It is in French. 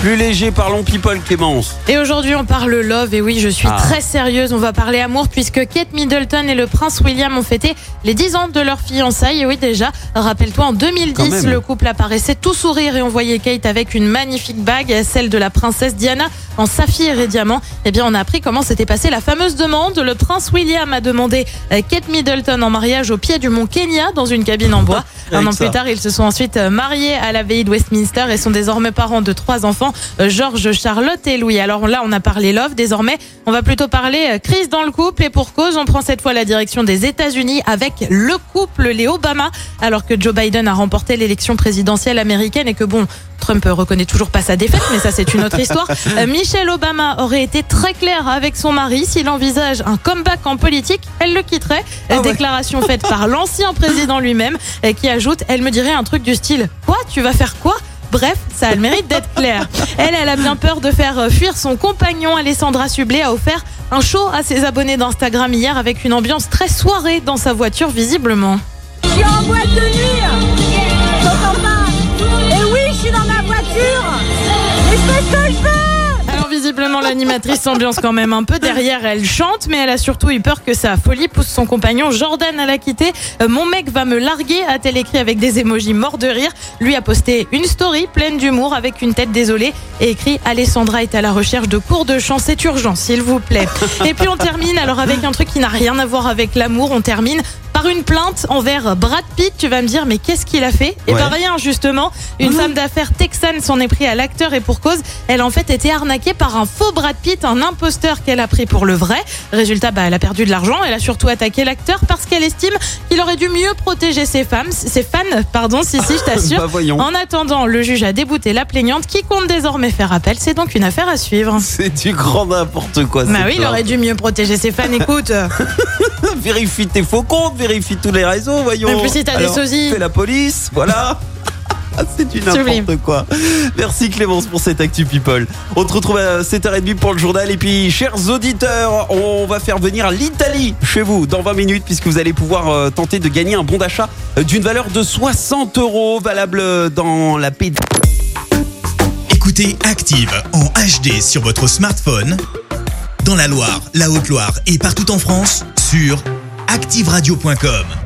Plus léger, parlons people, Clémence. Et aujourd'hui, on parle love. Et oui, je suis Ah. très sérieuse. On va parler amour puisque Kate Middleton et le prince William ont fêté les 10 ans de leur fiançailles. Et oui, déjà, rappelle-toi, en Quand 2010, même. le couple apparaissait tout sourire et on voyait Kate avec une magnifique bague, celle de la princesse Diana en saphir et diamant. Eh bien, on a appris comment s'était passée la fameuse demande. Le prince William a demandé euh, Kate Middleton en mariage au pied du mont Kenya dans une cabine en bois. Un an ça. plus tard, ils se sont ensuite euh, mariés à l'abbaye de Westminster et sont désormais parents de trois enfants, euh, Georges, Charlotte et Louis. Alors là, on a parlé love. Désormais, on va plutôt parler euh, crise dans le couple et pour cause, on prend cette fois la direction des États-Unis avec le couple les Obama, alors que Joe Biden a remporté l'élection présidentielle américaine et que bon. Trump reconnaît toujours pas sa défaite, mais ça c'est une autre histoire. Euh, Michelle Obama aurait été très claire avec son mari. S'il envisage un comeback en politique, elle le quitterait. Ah ouais. Déclaration faite par l'ancien président lui-même, qui ajoute, elle me dirait un truc du style, quoi, tu vas faire quoi? Bref, ça a le mérite d'être clair. Elle, elle a bien peur de faire euh, fuir son compagnon. Alessandra Sublet a offert un show à ses abonnés d'Instagram hier avec une ambiance très soirée dans sa voiture visiblement. Nuit visiblement l'animatrice s'ambiance quand même un peu derrière elle chante mais elle a surtout eu peur que sa folie pousse son compagnon Jordan à la quitter. Euh, Mon mec va me larguer a-t-elle écrit avec des émojis morts de rire. Lui a posté une story pleine d'humour avec une tête désolée et écrit Alessandra est à la recherche de cours de chant c'est urgent s'il vous plaît. Et puis on termine alors avec un truc qui n'a rien à voir avec l'amour on termine par une plainte envers Brad Pitt. Tu vas me dire, mais qu'est-ce qu'il a fait? Et Ouais. ben rien, justement. Une femme d'affaires texane s'en est pris à l'acteur et pour cause, elle a en fait été arnaquée par un faux Brad Pitt, un imposteur qu'elle a pris pour le vrai. Résultat, bah, elle a perdu de l'argent. Elle a surtout attaqué l'acteur parce qu'elle estime qu'il aurait dû mieux protéger ses femmes, ses fans, pardon, si si, je t'assure. Bah. En attendant, le juge a débouté la plaignante qui compte désormais faire appel. C'est donc une affaire à suivre. C'est du grand n'importe quoi. Bah oui, il aurait dû mieux protéger ses fans. Écoute. Vérifie tes faux comptes, vérifie tous les réseaux, voyons. Mais puis si t'as des Alors, sosies. Fais la police, voilà. C'est du n'importe quoi. Merci Clémence pour cette Actu People. On te retrouve à 7h30 pour le journal. Et puis, chers auditeurs, on va faire venir l'Italie chez vous dans 20 minutes puisque vous allez pouvoir euh, tenter de gagner un bon d'achat euh, d'une valeur de 60 euros valable dans la paix. Écoutez Active en HD sur votre smartphone, dans la Loire, la Haute-Loire et partout en France, sur activeradio.com.